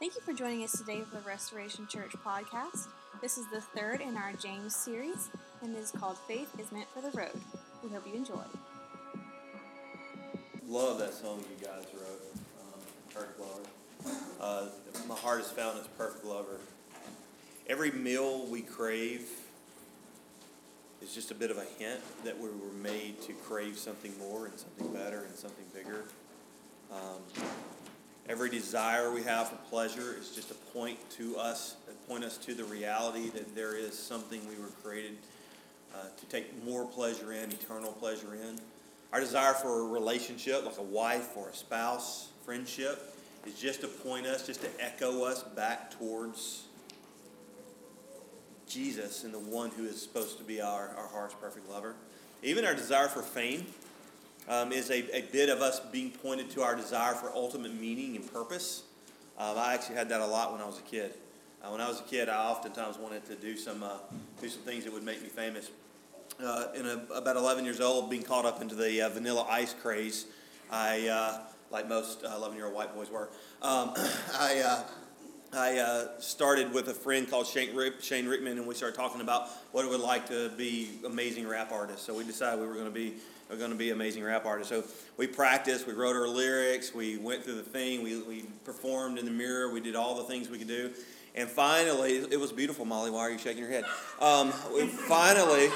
Thank you for joining us today for the Restoration Church podcast. This is the third in our James series, and it is called Faith is Meant for the Road. We hope you enjoy. Love that song you guys wrote, um, Perfect Lover. Uh, my heart has found its perfect lover. Every meal we crave is just a bit of a hint that we were made to crave something more and something better and something bigger. Um, Every desire we have for pleasure is just a point to us, point us to the reality that there is something we were created uh, to take more pleasure in, eternal pleasure in. Our desire for a relationship, like a wife or a spouse, friendship, is just to point us, just to echo us back towards Jesus and the one who is supposed to be our, our heart's perfect lover. Even our desire for fame um, is a, a bit of us being pointed to our desire for ultimate meaning and purpose. Um, I actually had that a lot when I was a kid. Uh, when I was a kid, I oftentimes wanted to do some uh, do some things that would make me famous. Uh, in a, about 11 years old, being caught up into the uh, Vanilla Ice craze, I uh, like most 11 year old white boys were. Um, I uh, I started with a friend called Shane, Rick, Shane Rickman, and we started talking about what it would like to be amazing rap artists. So we decided we were going to be are going to be amazing rap artists. So we practiced, we wrote our lyrics, we went through the thing, we, we performed in the mirror, we did all the things we could do. And finally, it was beautiful, Molly. Why are you shaking your head? Um, we finally,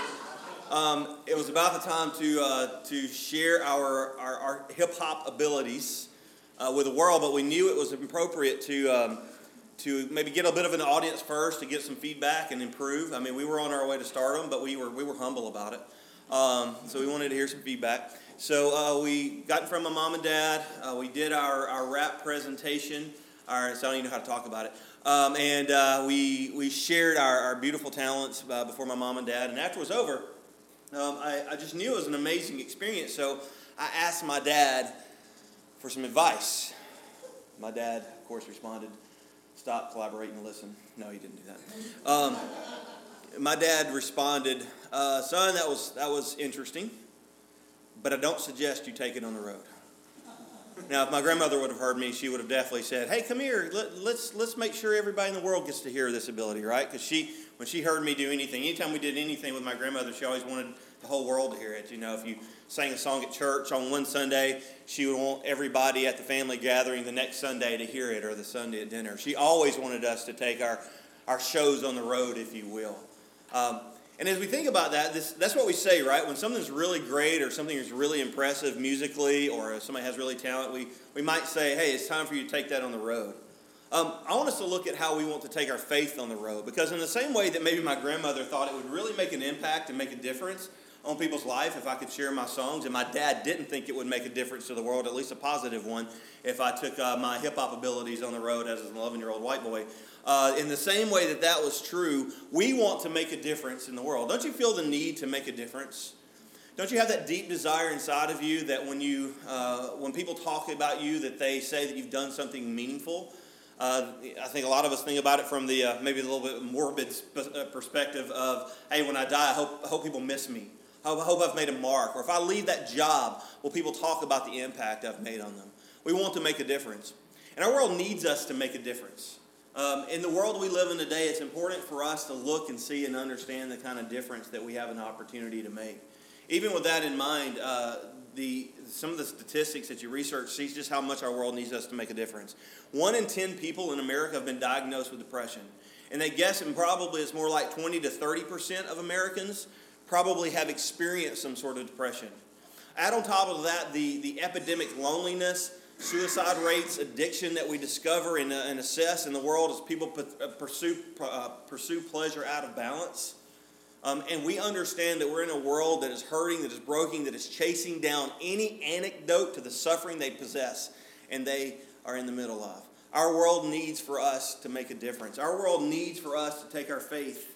um, it was about the time to, uh, to share our, our, our hip hop abilities uh, with the world, but we knew it was appropriate to. Um, to maybe get a bit of an audience first to get some feedback and improve. I mean, we were on our way to stardom, but we were we were humble about it. Um, so we wanted to hear some feedback. So uh, we got front my mom and dad. Uh, we did our, our rap presentation. Our, so I don't even know how to talk about it. Um, and uh, we, we shared our, our beautiful talents uh, before my mom and dad. And after it was over, um, I, I just knew it was an amazing experience. So I asked my dad for some advice. My dad, of course, responded, Stop, collaborate, and listen. No, he didn't do that. Um, my dad responded, uh, "Son, that was that was interesting, but I don't suggest you take it on the road." Now, if my grandmother would have heard me, she would have definitely said, "Hey, come here. Let, us let's, let's make sure everybody in the world gets to hear this ability, right?" Because she, when she heard me do anything, anytime we did anything with my grandmother, she always wanted the whole world to hear it. You know, if you sang a song at church on one Sunday, she would want everybody at the family gathering the next Sunday to hear it, or the Sunday at dinner. She always wanted us to take our our shows on the road, if you will. Um, and as we think about that, this, that's what we say, right? When something's really great or something is really impressive musically or somebody has really talent, we, we might say, hey, it's time for you to take that on the road. Um, I want us to look at how we want to take our faith on the road because, in the same way that maybe my grandmother thought it would really make an impact and make a difference on people's life if I could share my songs, and my dad didn't think it would make a difference to the world, at least a positive one, if I took uh, my hip hop abilities on the road as an 11 year old white boy. Uh, in the same way that that was true, we want to make a difference in the world. Don't you feel the need to make a difference? Don't you have that deep desire inside of you that when you, uh, when people talk about you, that they say that you've done something meaningful? Uh, I think a lot of us think about it from the uh, maybe a little bit morbid uh, perspective of, hey, when I die, I hope, I hope people miss me. I hope I've made a mark. Or if I leave that job, will people talk about the impact I've made on them? We want to make a difference. And our world needs us to make a difference. Um, in the world we live in today, it's important for us to look and see and understand the kind of difference that we have an opportunity to make. Even with that in mind, uh, the, some of the statistics that you research sees just how much our world needs us to make a difference. One in 10 people in America have been diagnosed with depression. And they guess and probably it's more like 20 to 30% of Americans probably have experienced some sort of depression. Add on top of that the, the epidemic loneliness suicide rates, addiction that we discover and, uh, and assess in the world as people uh, pursue, uh, pursue pleasure out of balance. Um, and we understand that we're in a world that is hurting, that is broken, that is chasing down any anecdote to the suffering they possess and they are in the middle of. Our world needs for us to make a difference. Our world needs for us to take our faith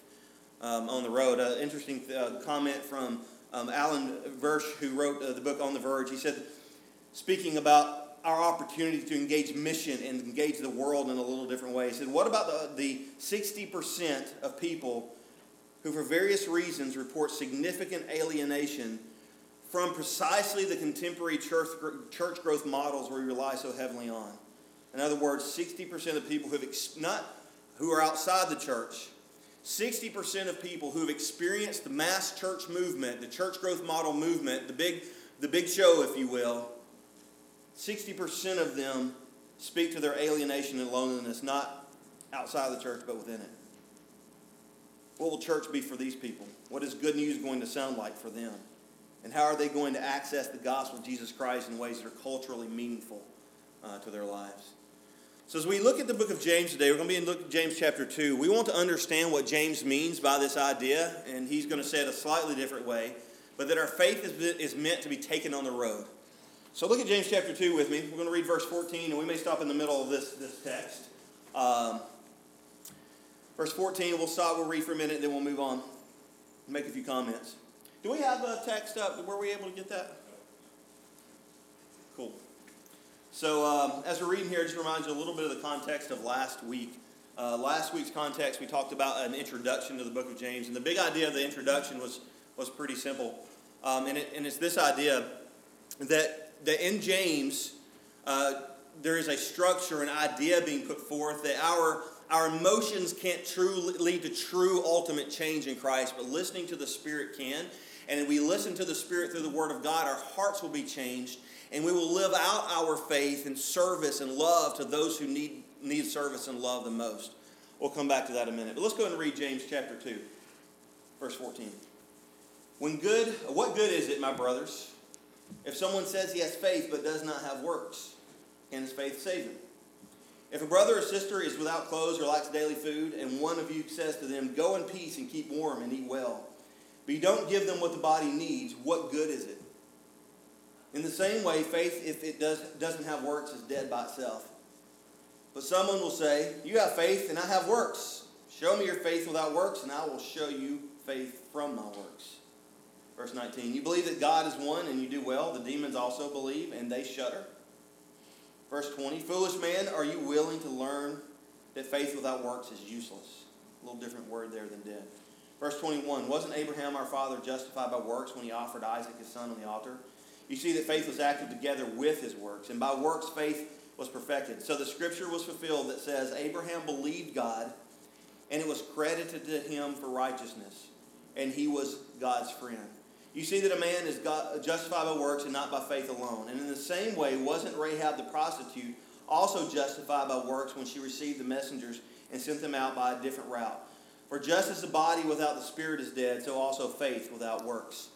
um, on the road. Uh, interesting uh, comment from um, Alan Hirsch, who wrote uh, the book On the Verge. He said, speaking about our opportunity to engage mission and engage the world in a little different way. He said, What about the, the 60% of people who, for various reasons, report significant alienation from precisely the contemporary church, church growth models we rely so heavily on? In other words, 60% of people who have ex- not who are outside the church, 60% of people who have experienced the mass church movement, the church growth model movement, the big, the big show, if you will, 60% of them speak to their alienation and loneliness, not outside of the church, but within it. What will church be for these people? What is good news going to sound like for them? And how are they going to access the gospel of Jesus Christ in ways that are culturally meaningful uh, to their lives? So, as we look at the book of James today, we're going to be in look James chapter 2. We want to understand what James means by this idea, and he's going to say it a slightly different way, but that our faith is, is meant to be taken on the road. So, look at James chapter 2 with me. We're going to read verse 14, and we may stop in the middle of this, this text. Um, verse 14, we'll stop, we'll read for a minute, then we'll move on, make a few comments. Do we have a text up? Were we able to get that? So, um, as we're reading here, just reminds you a little bit of the context of last week. Uh, last week's context, we talked about an introduction to the book of James, and the big idea of the introduction was, was pretty simple. Um, and, it, and it's this idea that, that in James, uh, there is a structure, an idea being put forth that our, our emotions can't truly lead to true ultimate change in Christ, but listening to the Spirit can. And if we listen to the Spirit through the Word of God, our hearts will be changed and we will live out our faith in service and love to those who need, need service and love the most. We'll come back to that in a minute. But let's go and read James chapter 2, verse 14. When good, what good is it, my brothers, if someone says he has faith but does not have works? Can his faith save him? If a brother or sister is without clothes or lacks daily food, and one of you says to them, Go in peace and keep warm and eat well, but you don't give them what the body needs, what good is it? In the same way, faith, if it does, doesn't have works, is dead by itself. But someone will say, You have faith, and I have works. Show me your faith without works, and I will show you faith from my works. Verse 19 You believe that God is one, and you do well. The demons also believe, and they shudder. Verse 20 Foolish man, are you willing to learn that faith without works is useless? A little different word there than dead. Verse 21 Wasn't Abraham our father justified by works when he offered Isaac his son on the altar? You see that faith was acted together with his works. And by works, faith was perfected. So the scripture was fulfilled that says, Abraham believed God, and it was credited to him for righteousness, and he was God's friend. You see that a man is God, justified by works and not by faith alone. And in the same way, wasn't Rahab the prostitute also justified by works when she received the messengers and sent them out by a different route? For just as the body without the spirit is dead, so also faith without works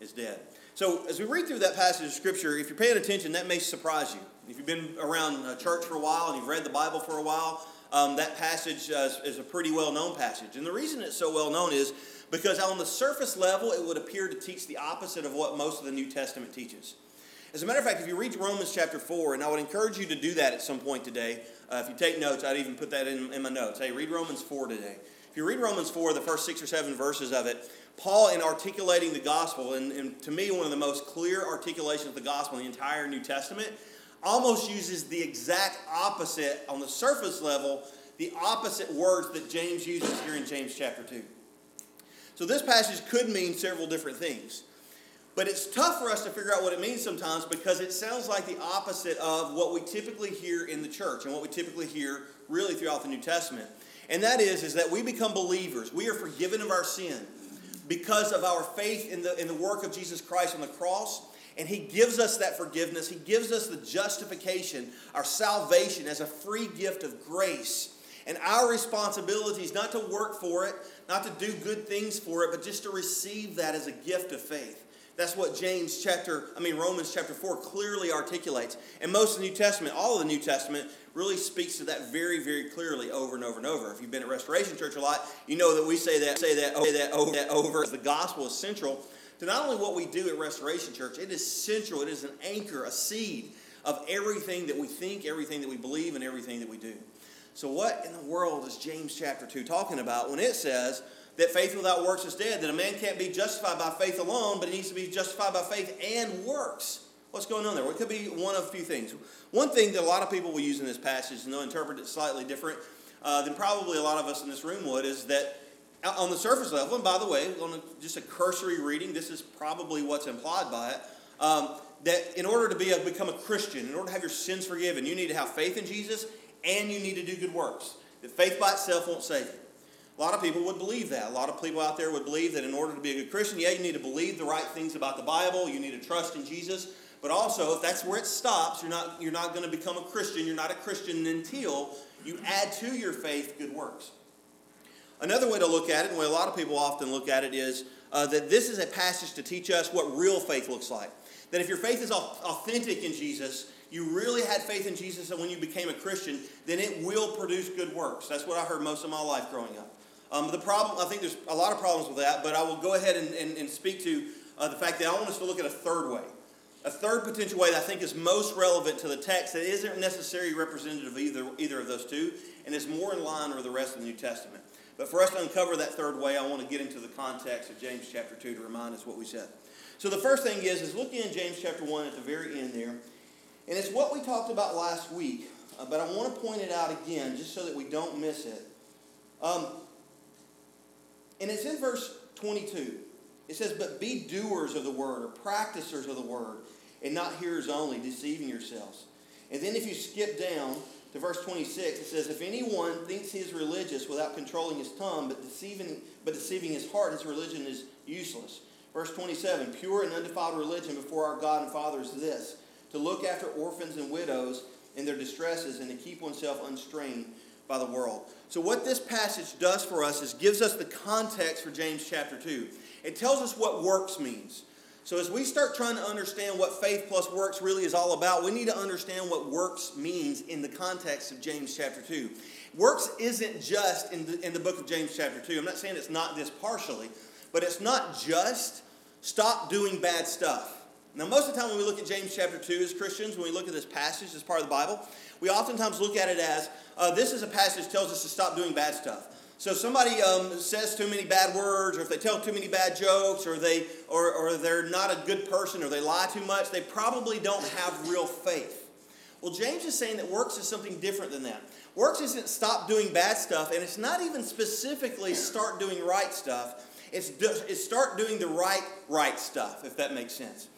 is dead. So, as we read through that passage of Scripture, if you're paying attention, that may surprise you. If you've been around a church for a while and you've read the Bible for a while, um, that passage uh, is a pretty well known passage. And the reason it's so well known is because on the surface level, it would appear to teach the opposite of what most of the New Testament teaches. As a matter of fact, if you read Romans chapter 4, and I would encourage you to do that at some point today, uh, if you take notes, I'd even put that in, in my notes. Hey, read Romans 4 today. If you read Romans 4, the first six or seven verses of it, Paul, in articulating the gospel, and, and, to me, one of the most clear articulations of the gospel in the entire New Testament, almost uses the exact opposite, on the surface level, the opposite words that James uses here in James chapter 2. So this passage could mean several different things. But it's tough for us to figure out what it means sometimes because it sounds like the opposite of what we typically hear in the church and what we typically hear really throughout the New Testament. And that is, is that we become believers. We are forgiven of our sin because of our faith in the, in the work of Jesus Christ on the cross. And He gives us that forgiveness. He gives us the justification, our salvation as a free gift of grace. And our responsibility is not to work for it, not to do good things for it, but just to receive that as a gift of faith. That's what James chapter, I mean Romans chapter 4 clearly articulates. And most of the New Testament, all of the New Testament, really speaks to that very, very clearly over and over and over. If you've been at Restoration Church a lot, you know that we say that, say that, say that over, that over. The gospel is central to not only what we do at Restoration Church, it is central, it is an anchor, a seed of everything that we think, everything that we believe, and everything that we do. So, what in the world is James chapter 2 talking about when it says that faith without works is dead, that a man can't be justified by faith alone, but he needs to be justified by faith and works? What's going on there? Well, it could be one of a few things. One thing that a lot of people will use in this passage, and they'll interpret it slightly different uh, than probably a lot of us in this room would, is that on the surface level, and by the way, on a, just a cursory reading, this is probably what's implied by it. Um, that in order to be a, become a Christian, in order to have your sins forgiven, you need to have faith in Jesus and you need to do good works. That faith by itself won't save you. A lot of people would believe that. A lot of people out there would believe that in order to be a good Christian, yeah, you need to believe the right things about the Bible, you need to trust in Jesus. But also, if that's where it stops, you're not, you're not going to become a Christian. You're not a Christian until you add to your faith good works. Another way to look at it, and the way a lot of people often look at it, is uh, that this is a passage to teach us what real faith looks like. That if your faith is authentic in Jesus, you really had faith in Jesus, and when you became a Christian, then it will produce good works. That's what I heard most of my life growing up. Um, the problem, I think there's a lot of problems with that, but I will go ahead and, and, and speak to uh, the fact that I want us to look at a third way. A third potential way that I think is most relevant to the text that isn't necessarily representative of either, either of those two and is more in line with the rest of the New Testament. But for us to uncover that third way, I want to get into the context of James chapter 2 to remind us what we said. So the first thing is, is looking in James chapter 1 at the very end there, and it's what we talked about last week, uh, but I want to point it out again just so that we don't miss it. Um, and it's in verse 22. It says, But be doers of the word, or practicers of the word, and not hearers only, deceiving yourselves. And then if you skip down to verse 26, it says, If anyone thinks he is religious without controlling his tongue, but deceiving, but deceiving his heart, his religion is useless. Verse 27, Pure and undefiled religion before our God and Father is this, to look after orphans and widows in their distresses, and to keep oneself unstrained by the world. So, what this passage does for us is gives us the context for James chapter 2. It tells us what works means. So, as we start trying to understand what faith plus works really is all about, we need to understand what works means in the context of James chapter 2. Works isn't just in the, in the book of James chapter 2. I'm not saying it's not this partially, but it's not just stop doing bad stuff. Now, most of the time when we look at James chapter 2 as Christians, when we look at this passage as part of the Bible, we oftentimes look at it as uh, this is a passage that tells us to stop doing bad stuff. So if somebody um, says too many bad words, or if they tell too many bad jokes, or they or, or they're not a good person, or they lie too much, they probably don't have real faith. Well, James is saying that works is something different than that. Works isn't stop doing bad stuff, and it's not even specifically start doing right stuff. It's, it's start doing the right, right stuff, if that makes sense.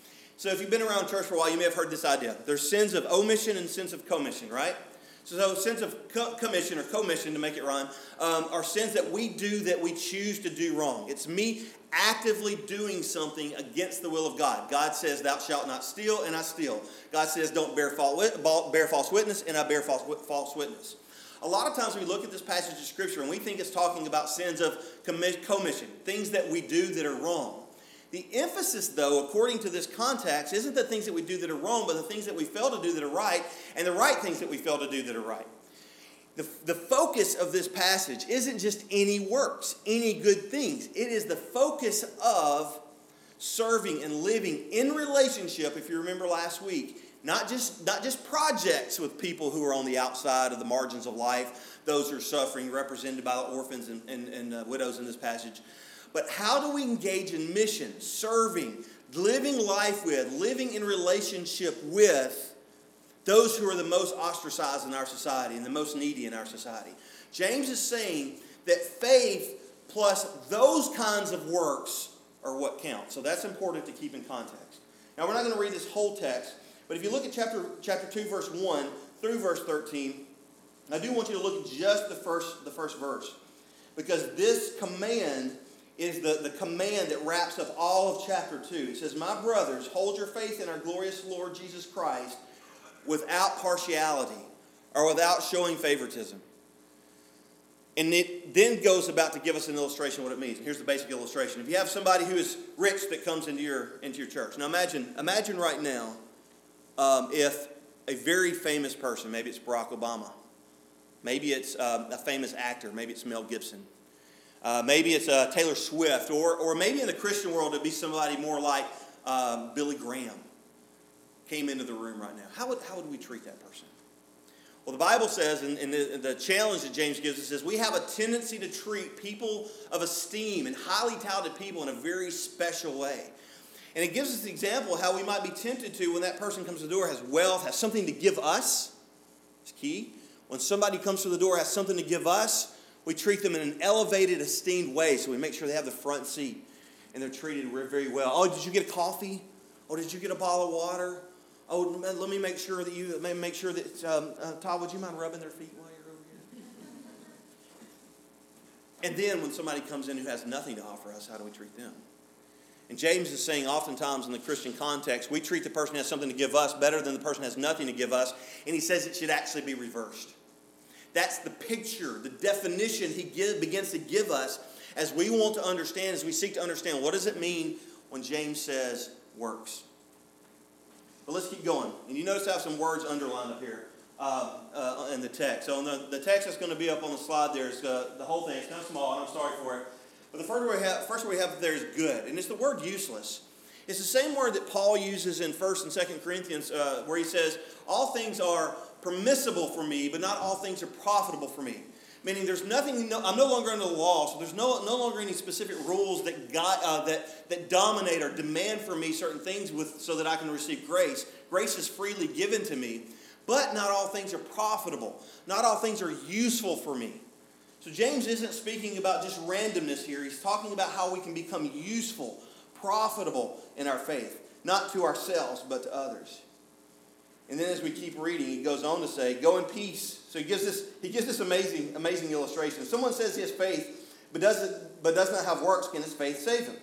So if you've been around church for a while, you may have heard this idea. There's sins of omission and sins of commission, right? So, so sins of co- commission or commission, to make it rhyme, um, are sins that we do that we choose to do wrong. It's me actively doing something against the will of God. God says, Thou shalt not steal, and I steal. God says, Don't bear false witness, and I bear false witness. A lot of times we look at this passage of Scripture and we think it's talking about sins of commission, things that we do that are wrong. The emphasis, though, according to this context, isn't the things that we do that are wrong, but the things that we fail to do that are right, and the right things that we fail to do that are right. The, the focus of this passage isn't just any works, any good things. It is the focus of serving and living in relationship, if you remember last week, not just, not just projects with people who are on the outside of the margins of life, those who are suffering, represented by the orphans and, and, and uh, widows in this passage, but how do we engage in mission, serving, living life with, living in relationship with those who are the most ostracized in our society and the most needy in our society? James is saying that faith plus those kinds of works are what count. So that's important to keep in context. Now, we're not going to read this whole text, but if you look at chapter, chapter 2, verse 1 through verse 13, I do want you to look at just the first, the first verse. Because this command is the, the command that wraps up all of chapter 2. It says, My brothers, hold your faith in our glorious Lord Jesus Christ without partiality or without showing favoritism. And it then goes about to give us an illustration of what it means. Here's the basic illustration. If you have somebody who is rich that comes into your, into your church. Now imagine, imagine right now um, if a very famous person, maybe it's Barack Obama, maybe it's um, a famous actor, maybe it's Mel Gibson, uh, maybe it's uh, Taylor Swift, or, or maybe in the Christian world it'd be somebody more like um, Billy Graham came into the room right now. How would, how would we treat that person? Well, the Bible says, and, and the, the challenge that James gives us is we have a tendency to treat people of esteem and highly talented people in a very special way. And it gives us the example of how we might be tempted to when that person comes to the door, has wealth, has something to give us. It's key. When somebody comes to the door, has something to give us, we treat them in an elevated, esteemed way. So we make sure they have the front seat and they're treated very well. Oh, did you get a coffee? Oh, did you get a bottle of water? Oh, let me make sure that you make sure that um, uh, Todd, would you mind rubbing their feet while you're over here? and then when somebody comes in who has nothing to offer us, how do we treat them? And James is saying oftentimes in the Christian context, we treat the person who has something to give us better than the person who has nothing to give us. And he says it should actually be reversed. That's the picture, the definition he give, begins to give us as we want to understand, as we seek to understand what does it mean when James says works. But let's keep going. And you notice I have some words underlined up here uh, uh, in the text. So the, the text that's going to be up on the slide there is uh, the whole thing. It's kind of small, and I'm sorry for it. But the first word we have, first word we have there is good, and it's the word useless. It's the same word that Paul uses in 1st and 2nd Corinthians, uh, where he says, All things are permissible for me, but not all things are profitable for me. Meaning, there's nothing. I'm no longer under the law, so there's no, no longer any specific rules that God, uh, that that dominate or demand for me certain things with so that I can receive grace. Grace is freely given to me, but not all things are profitable. Not all things are useful for me. So James isn't speaking about just randomness here. He's talking about how we can become useful, profitable in our faith, not to ourselves but to others. And then as we keep reading, he goes on to say, "Go in peace." So he gives this he gives this amazing amazing illustration. Someone says he has faith, but doesn't but does not have works. Can his faith save him?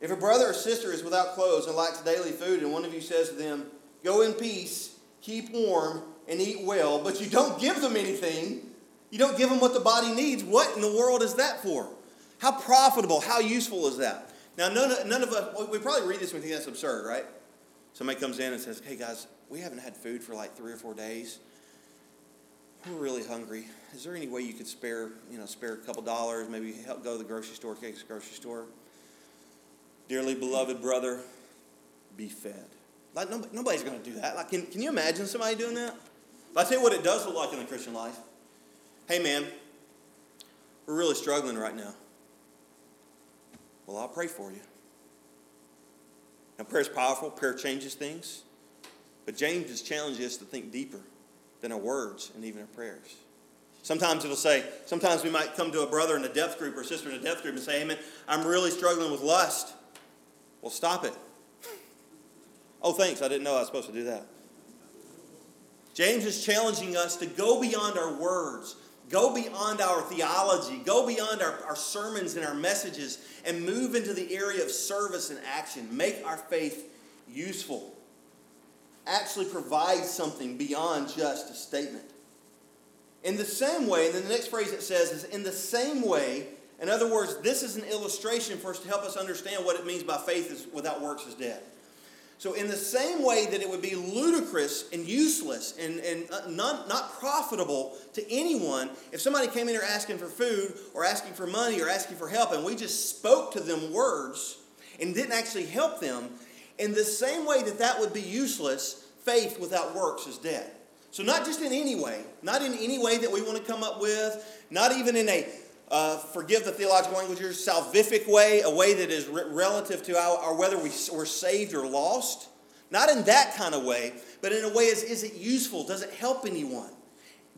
If a brother or sister is without clothes and lacks daily food, and one of you says to them, "Go in peace, keep warm, and eat well," but you don't give them anything, you don't give them what the body needs. What in the world is that for? How profitable? How useful is that? Now, none, none of us, we probably read this and we think that's absurd, right? Somebody comes in and says, hey guys, we haven't had food for like three or four days. We're really hungry. Is there any way you could spare, you know, spare a couple dollars, maybe help go to the grocery store, Cake's grocery store? Dearly beloved brother, be fed. Like nobody, nobody's going to do that. Like, can, can you imagine somebody doing that? But I tell you what it does look like in the Christian life. Hey man, we're really struggling right now. Well, I'll pray for you. Now, prayer is powerful, prayer changes things. But James is challenging us to think deeper than our words and even our prayers. Sometimes it'll say, sometimes we might come to a brother in a depth group or sister in a depth group and say, Hey, man, I'm really struggling with lust. Well, stop it. oh, thanks. I didn't know I was supposed to do that. James is challenging us to go beyond our words, go beyond our theology, go beyond our, our sermons and our messages, and move into the area of service and action. Make our faith useful actually provide something beyond just a statement. In the same way, and then the next phrase it says is in the same way, in other words, this is an illustration for us to help us understand what it means by faith is without works is dead. So, in the same way that it would be ludicrous and useless and, and uh, not, not profitable to anyone if somebody came in here asking for food or asking for money or asking for help and we just spoke to them words and didn't actually help them, in the same way that that would be useless, faith without works is dead. So, not just in any way, not in any way that we want to come up with, not even in a, uh, forgive the theological language here, salvific way, a way that is re- relative to our, our whether we, we're saved or lost. Not in that kind of way, but in a way is, is it useful? Does it help anyone?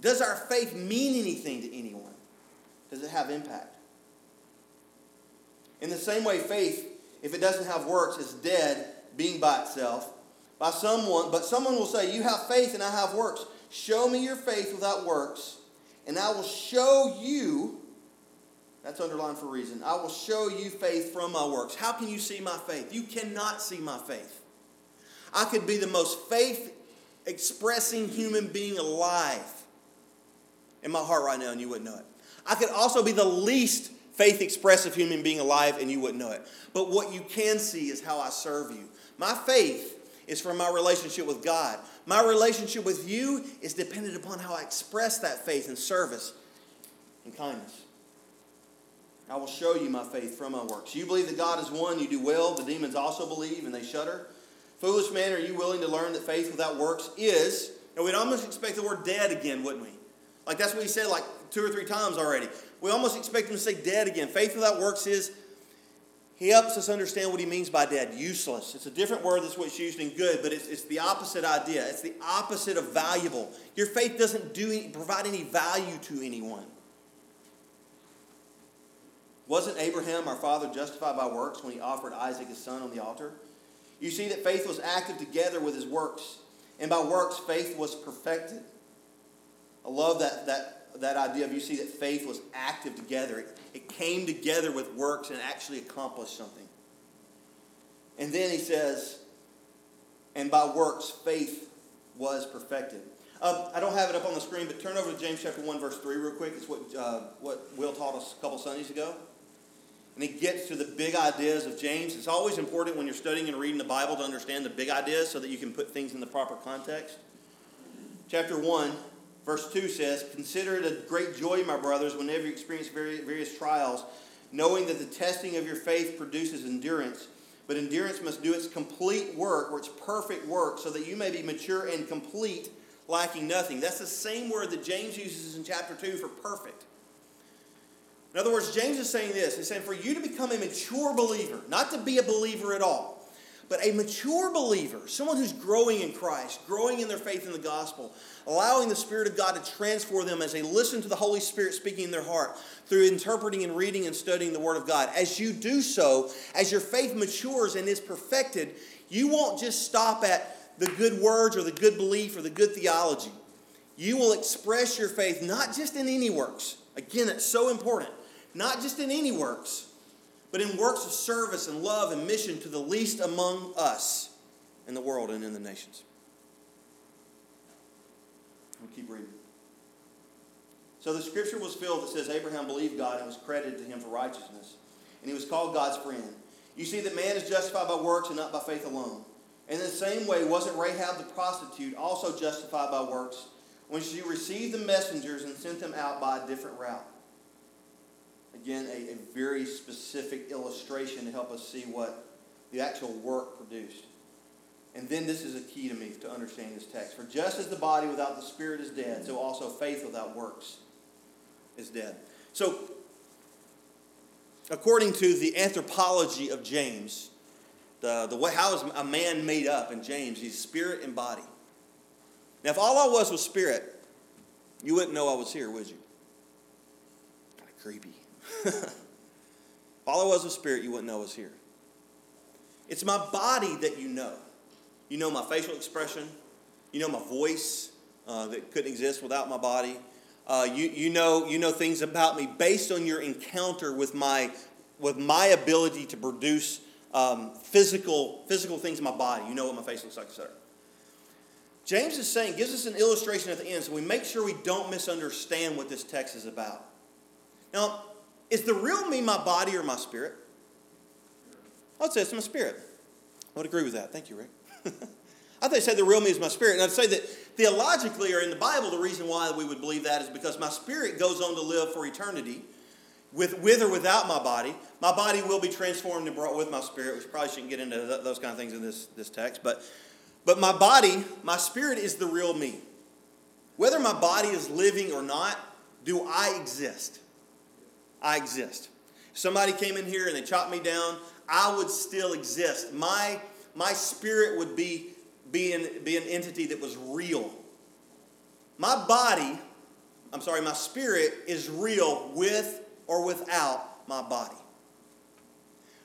Does our faith mean anything to anyone? Does it have impact? In the same way, faith, if it doesn't have works, is dead being by itself by someone, but someone will say, You have faith and I have works. Show me your faith without works, and I will show you. That's underlined for a reason. I will show you faith from my works. How can you see my faith? You cannot see my faith. I could be the most faith expressing human being alive in my heart right now, and you wouldn't know it. I could also be the least faith expressive human being alive, and you wouldn't know it. But what you can see is how I serve you. My faith is from my relationship with God. My relationship with you is dependent upon how I express that faith and service and kindness. I will show you my faith from my works. You believe that God is one, you do well. The demons also believe and they shudder. Foolish man, are you willing to learn that faith without works is, and we'd almost expect the word dead again, wouldn't we? Like that's what he said like two or three times already. We almost expect him to say dead again. Faith without works is he helps us understand what he means by dead. Useless. It's a different word that's what's used in good, but it's, it's the opposite idea. It's the opposite of valuable. Your faith doesn't do, provide any value to anyone. Wasn't Abraham, our father, justified by works when he offered Isaac his son on the altar? You see that faith was active together with his works, and by works, faith was perfected. I love that, that, that idea of you see that faith was active together. It, it came together with works and actually accomplished something. And then he says, and by works, faith was perfected. Um, I don't have it up on the screen, but turn over to James chapter 1, verse 3 real quick. It's what, uh, what Will taught us a couple Sundays ago. And it gets to the big ideas of James. It's always important when you're studying and reading the Bible to understand the big ideas so that you can put things in the proper context. Chapter 1, verse 2 says, Consider it a great joy, my brothers, whenever you experience various trials, knowing that the testing of your faith produces endurance. But endurance must do its complete work, or its perfect work, so that you may be mature and complete, lacking nothing. That's the same word that James uses in chapter 2 for perfect. In other words, James is saying this He's saying, for you to become a mature believer, not to be a believer at all, but a mature believer, someone who's growing in Christ, growing in their faith in the gospel, allowing the Spirit of God to transform them as they listen to the Holy Spirit speaking in their heart through interpreting and reading and studying the Word of God. As you do so, as your faith matures and is perfected, you won't just stop at the good words or the good belief or the good theology. You will express your faith not just in any works. Again, it's so important not just in any works, but in works of service and love and mission to the least among us in the world and in the nations. We'll keep reading. So the scripture was filled that says Abraham believed God and was credited to him for righteousness, and he was called God's friend. You see that man is justified by works and not by faith alone. And in the same way, wasn't Rahab the prostitute also justified by works when she received the messengers and sent them out by a different route? Again, a, a very specific illustration to help us see what the actual work produced. And then this is a key to me to understand this text. For just as the body without the spirit is dead, so also faith without works is dead. So, according to the anthropology of James, the, the way how is a man made up in James? He's spirit and body. Now, if all I was was spirit, you wouldn't know I was here, would you? Kind of creepy. All I was was spirit, you wouldn't know I was here. It's my body that you know. You know my facial expression. You know my voice uh, that couldn't exist without my body. Uh, you, you, know, you know things about me based on your encounter with my, with my ability to produce um, physical, physical things in my body. You know what my face looks like, etc. James is saying, gives us an illustration at the end so we make sure we don't misunderstand what this text is about. Now, is the real me my body or my spirit? I'd say it's my spirit. I would agree with that. Thank you, Rick. I think say the real me is my spirit. And I'd say that theologically or in the Bible, the reason why we would believe that is because my spirit goes on to live for eternity with, with or without my body. My body will be transformed and brought with my spirit, which probably shouldn't get into th- those kind of things in this, this text. But, but my body, my spirit is the real me. Whether my body is living or not, do I exist? I exist. Somebody came in here and they chopped me down, I would still exist. My, my spirit would be, be, an, be an entity that was real. My body, I'm sorry, my spirit is real with or without my body.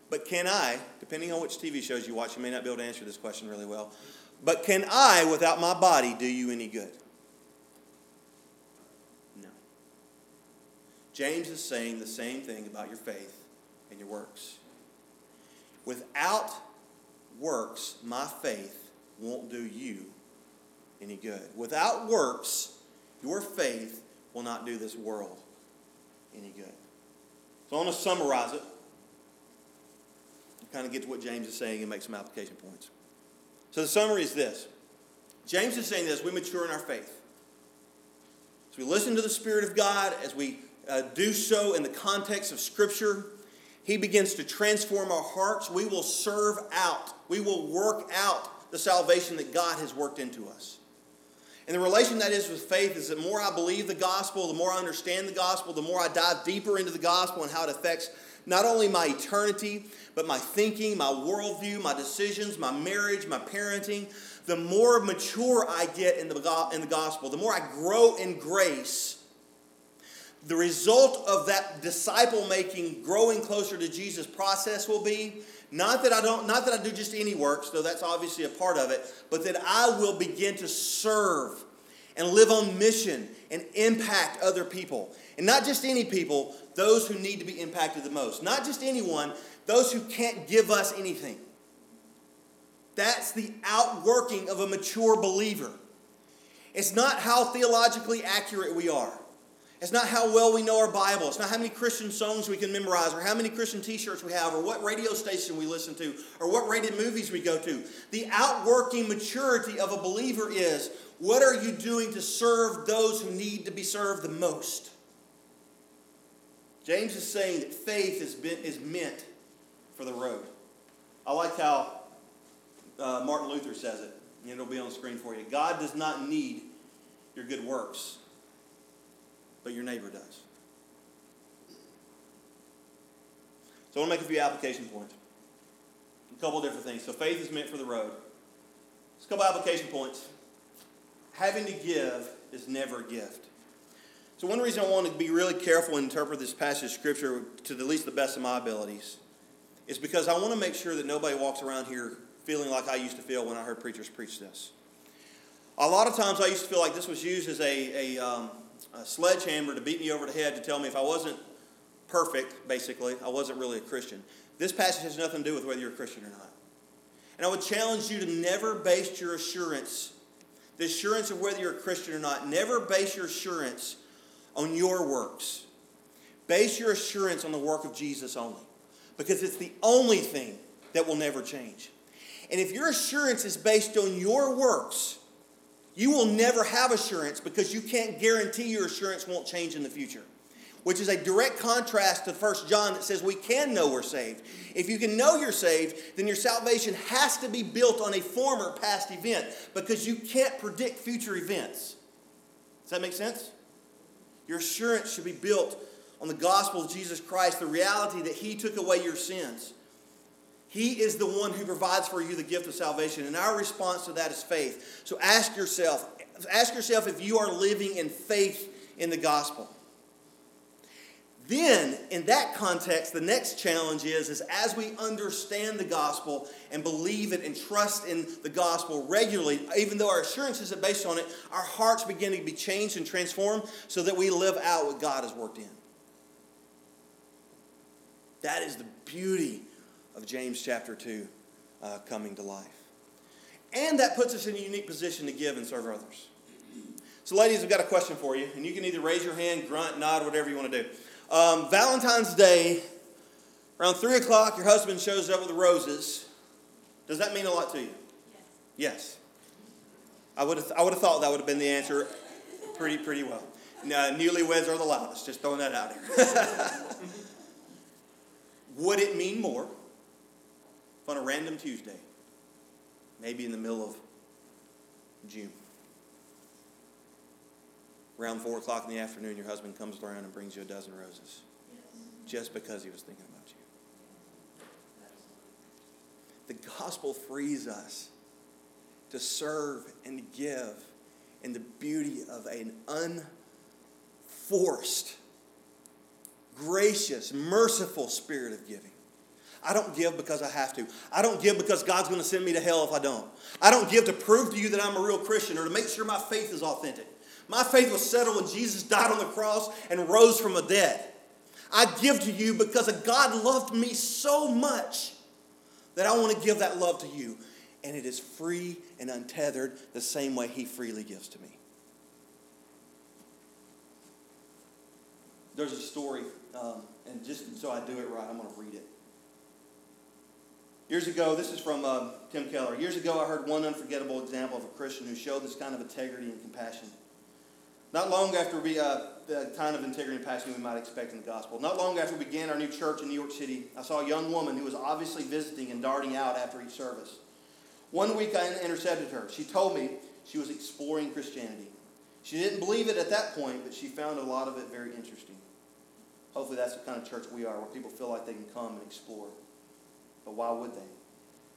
But can I, depending on which TV shows you watch, you may not be able to answer this question really well, but can I, without my body, do you any good? James is saying the same thing about your faith and your works. Without works, my faith won't do you any good. Without works, your faith will not do this world any good. So I want to summarize it. Kind of get to what James is saying and make some application points. So the summary is this James is saying this we mature in our faith. As we listen to the Spirit of God, as we uh, do so in the context of Scripture, He begins to transform our hearts. We will serve out, we will work out the salvation that God has worked into us. And the relation that is with faith is the more I believe the gospel, the more I understand the gospel, the more I dive deeper into the gospel and how it affects not only my eternity, but my thinking, my worldview, my decisions, my marriage, my parenting. The more mature I get in the, in the gospel, the more I grow in grace, the result of that disciple making, growing closer to Jesus process will be not that I don't, not that I do just any works, though that's obviously a part of it, but that I will begin to serve and live on mission and impact other people. And not just any people, those who need to be impacted the most. Not just anyone, those who can't give us anything. That's the outworking of a mature believer. It's not how theologically accurate we are. It's not how well we know our Bible. It's not how many Christian songs we can memorize or how many Christian t shirts we have or what radio station we listen to or what rated movies we go to. The outworking maturity of a believer is what are you doing to serve those who need to be served the most? James is saying that faith is, been, is meant for the road. I like how uh, Martin Luther says it. It'll be on the screen for you. God does not need your good works but your neighbor does. So I want to make a few application points. A couple different things. So faith is meant for the road. Just a couple application points. Having to give is never a gift. So one reason I want to be really careful and interpret this passage of scripture to the least the best of my abilities is because I want to make sure that nobody walks around here feeling like I used to feel when I heard preachers preach this. A lot of times I used to feel like this was used as a, a um, a sledgehammer to beat me over the head to tell me if I wasn't perfect, basically, I wasn't really a Christian. This passage has nothing to do with whether you're a Christian or not. And I would challenge you to never base your assurance, the assurance of whether you're a Christian or not, never base your assurance on your works. Base your assurance on the work of Jesus only, because it's the only thing that will never change. And if your assurance is based on your works, you will never have assurance because you can't guarantee your assurance won't change in the future. Which is a direct contrast to 1 John that says we can know we're saved. If you can know you're saved, then your salvation has to be built on a former past event because you can't predict future events. Does that make sense? Your assurance should be built on the gospel of Jesus Christ, the reality that He took away your sins. He is the one who provides for you the gift of salvation. And our response to that is faith. So ask yourself, ask yourself if you are living in faith in the gospel. Then, in that context, the next challenge is, is as we understand the gospel and believe it and trust in the gospel regularly, even though our assurance isn't based on it, our hearts begin to be changed and transformed so that we live out what God has worked in. That is the beauty of James chapter 2 uh, coming to life. And that puts us in a unique position to give and serve others. So, ladies, I've got a question for you, and you can either raise your hand, grunt, nod, whatever you want to do. Um, Valentine's Day, around 3 o'clock, your husband shows up with roses. Does that mean a lot to you? Yes. yes. I would have, I would have thought that would have been the answer pretty, pretty well. Now, newlyweds are the loudest, just throwing that out here. would it mean more on a random Tuesday, maybe in the middle of June. Around 4 o'clock in the afternoon, your husband comes around and brings you a dozen roses just because he was thinking about you. The gospel frees us to serve and to give in the beauty of an unforced, gracious, merciful spirit of giving. I don't give because I have to. I don't give because God's going to send me to hell if I don't. I don't give to prove to you that I'm a real Christian or to make sure my faith is authentic. My faith was settled when Jesus died on the cross and rose from the dead. I give to you because God loved me so much that I want to give that love to you. And it is free and untethered the same way He freely gives to me. There's a story, um, and just so I do it right, I'm going to read it. Years ago, this is from uh, Tim Keller. Years ago, I heard one unforgettable example of a Christian who showed this kind of integrity and compassion. Not long after we, uh, the kind of integrity and passion we might expect in the gospel. Not long after we began our new church in New York City, I saw a young woman who was obviously visiting and darting out after each service. One week I intercepted her. She told me she was exploring Christianity. She didn't believe it at that point, but she found a lot of it very interesting. Hopefully, that's the kind of church we are, where people feel like they can come and explore. But why would they?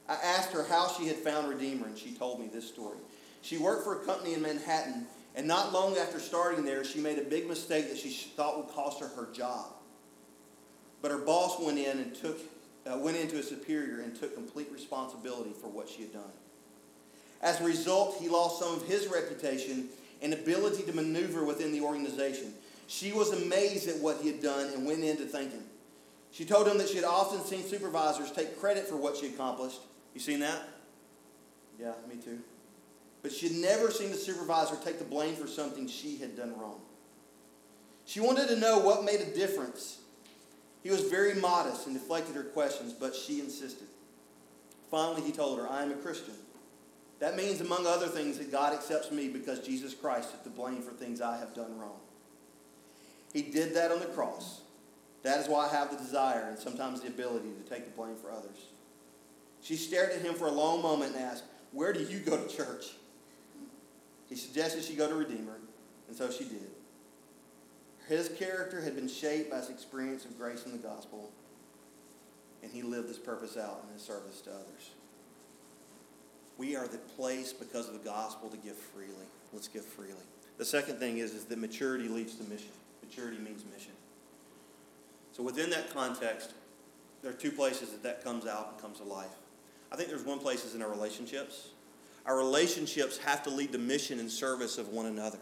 I asked her how she had found Redeemer, and she told me this story. She worked for a company in Manhattan, And not long after starting there, she made a big mistake that she thought would cost her her job. But her boss went in and took, uh, went into a superior and took complete responsibility for what she had done. As a result, he lost some of his reputation and ability to maneuver within the organization. She was amazed at what he had done and went in to thank him. She told him that she had often seen supervisors take credit for what she accomplished. You seen that? Yeah, me too. But she had never seen the supervisor take the blame for something she had done wrong. She wanted to know what made a difference. He was very modest and deflected her questions, but she insisted. Finally, he told her, I am a Christian. That means, among other things, that God accepts me because Jesus Christ took the blame for things I have done wrong. He did that on the cross. That is why I have the desire and sometimes the ability to take the blame for others. She stared at him for a long moment and asked, Where do you go to church? He suggested she go to Redeemer, and so she did. His character had been shaped by his experience of grace in the gospel, and he lived this purpose out in his service to others. We are the place because of the gospel to give freely. Let's give freely. The second thing is, is that maturity leads to mission. Maturity means mission. So within that context, there are two places that that comes out and comes to life. I think there's one place is in our relationships. Our relationships have to lead to mission and service of one another.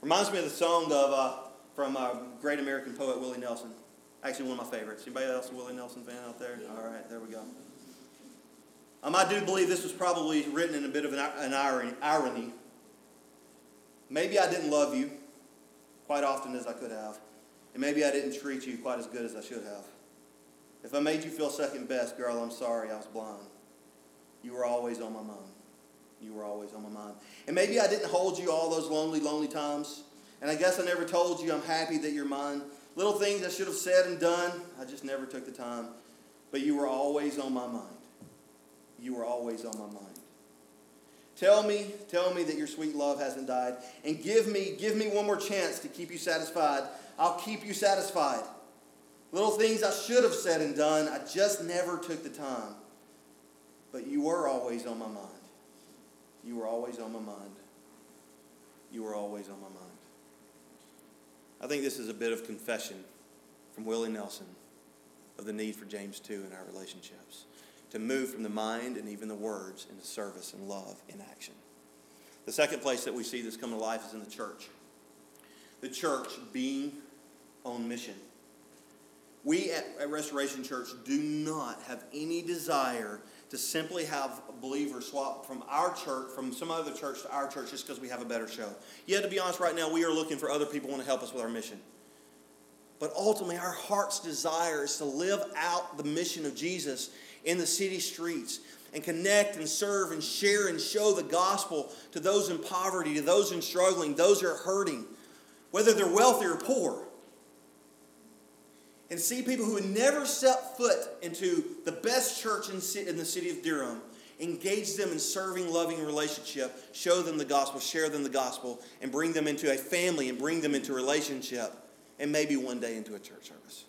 Reminds me of the song of uh, from a great American poet Willie Nelson. Actually, one of my favorites. Anybody else a Willie Nelson fan out there? All right, there we go. Um, I do believe this was probably written in a bit of an, an irony. Maybe I didn't love you quite often as I could have, and maybe I didn't treat you quite as good as I should have. If I made you feel second best, girl, I'm sorry I was blind. You were always on my mind. You were always on my mind. And maybe I didn't hold you all those lonely, lonely times. And I guess I never told you I'm happy that you're mine. Little things I should have said and done, I just never took the time. But you were always on my mind. You were always on my mind. Tell me, tell me that your sweet love hasn't died. And give me, give me one more chance to keep you satisfied. I'll keep you satisfied. Little things I should have said and done, I just never took the time. But you were always on my mind. You were always on my mind. You were always on my mind. I think this is a bit of confession from Willie Nelson of the need for James 2 in our relationships to move from the mind and even the words into service and love in action. The second place that we see this come to life is in the church. The church being on mission. We at, at Restoration Church do not have any desire to simply have believers swap from our church, from some other church to our church just because we have a better show. Yet, to be honest, right now we are looking for other people who want to help us with our mission. But ultimately, our heart's desire is to live out the mission of Jesus in the city streets and connect and serve and share and show the gospel to those in poverty, to those in struggling, those who are hurting, whether they're wealthy or poor and see people who had never set foot into the best church in, the city of Durham, engage them in serving, loving relationship, show them the gospel, share them the gospel, and bring them into a family and bring them into relationship, and maybe one day into a church service.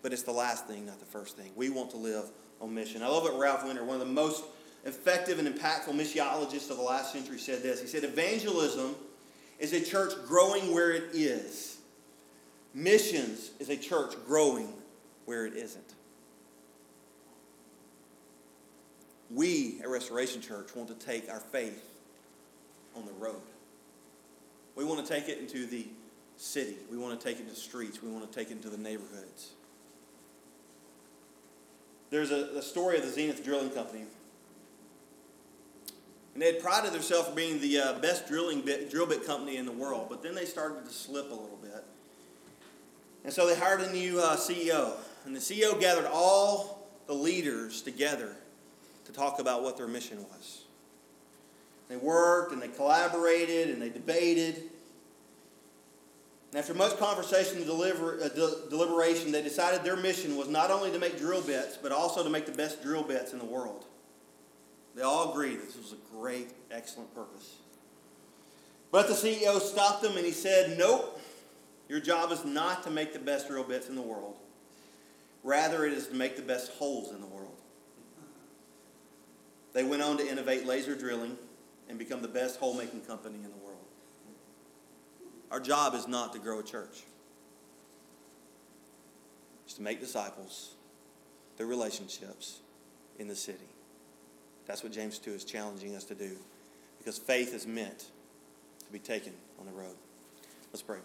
But it's the last thing, not the first thing. We want to live on mission. I love what Ralph Winter, one of the most effective and impactful missiologists of the last century, said this. He said, Evangelism is a church growing where it is Missions is a church growing where it isn't. We at Restoration Church want to take our faith on the road. We want to take it into the city. We want to take it into the streets. We want to take it into the neighborhoods. There's a, a story of the Zenith Drilling Company. And they had prided themselves for being the uh, best drilling bit, drill bit company in the world, but then they started to slip a little bit. And so they hired a new uh, CEO. And the CEO gathered all the leaders together to talk about what their mission was. They worked and they collaborated and they debated. And after much conversation and deliver, uh, de- deliberation, they decided their mission was not only to make drill bits, but also to make the best drill bits in the world. They all agreed this was a great, excellent purpose. But the CEO stopped them and he said, Nope, your job is not to make the best drill bits in the world. Rather, it is to make the best holes in the world. They went on to innovate laser drilling, and become the best hole-making company in the world. Our job is not to grow a church. It's to make disciples through relationships in the city. That's what James 2 is challenging us to do because faith is meant to be taken on the road. Let's pray.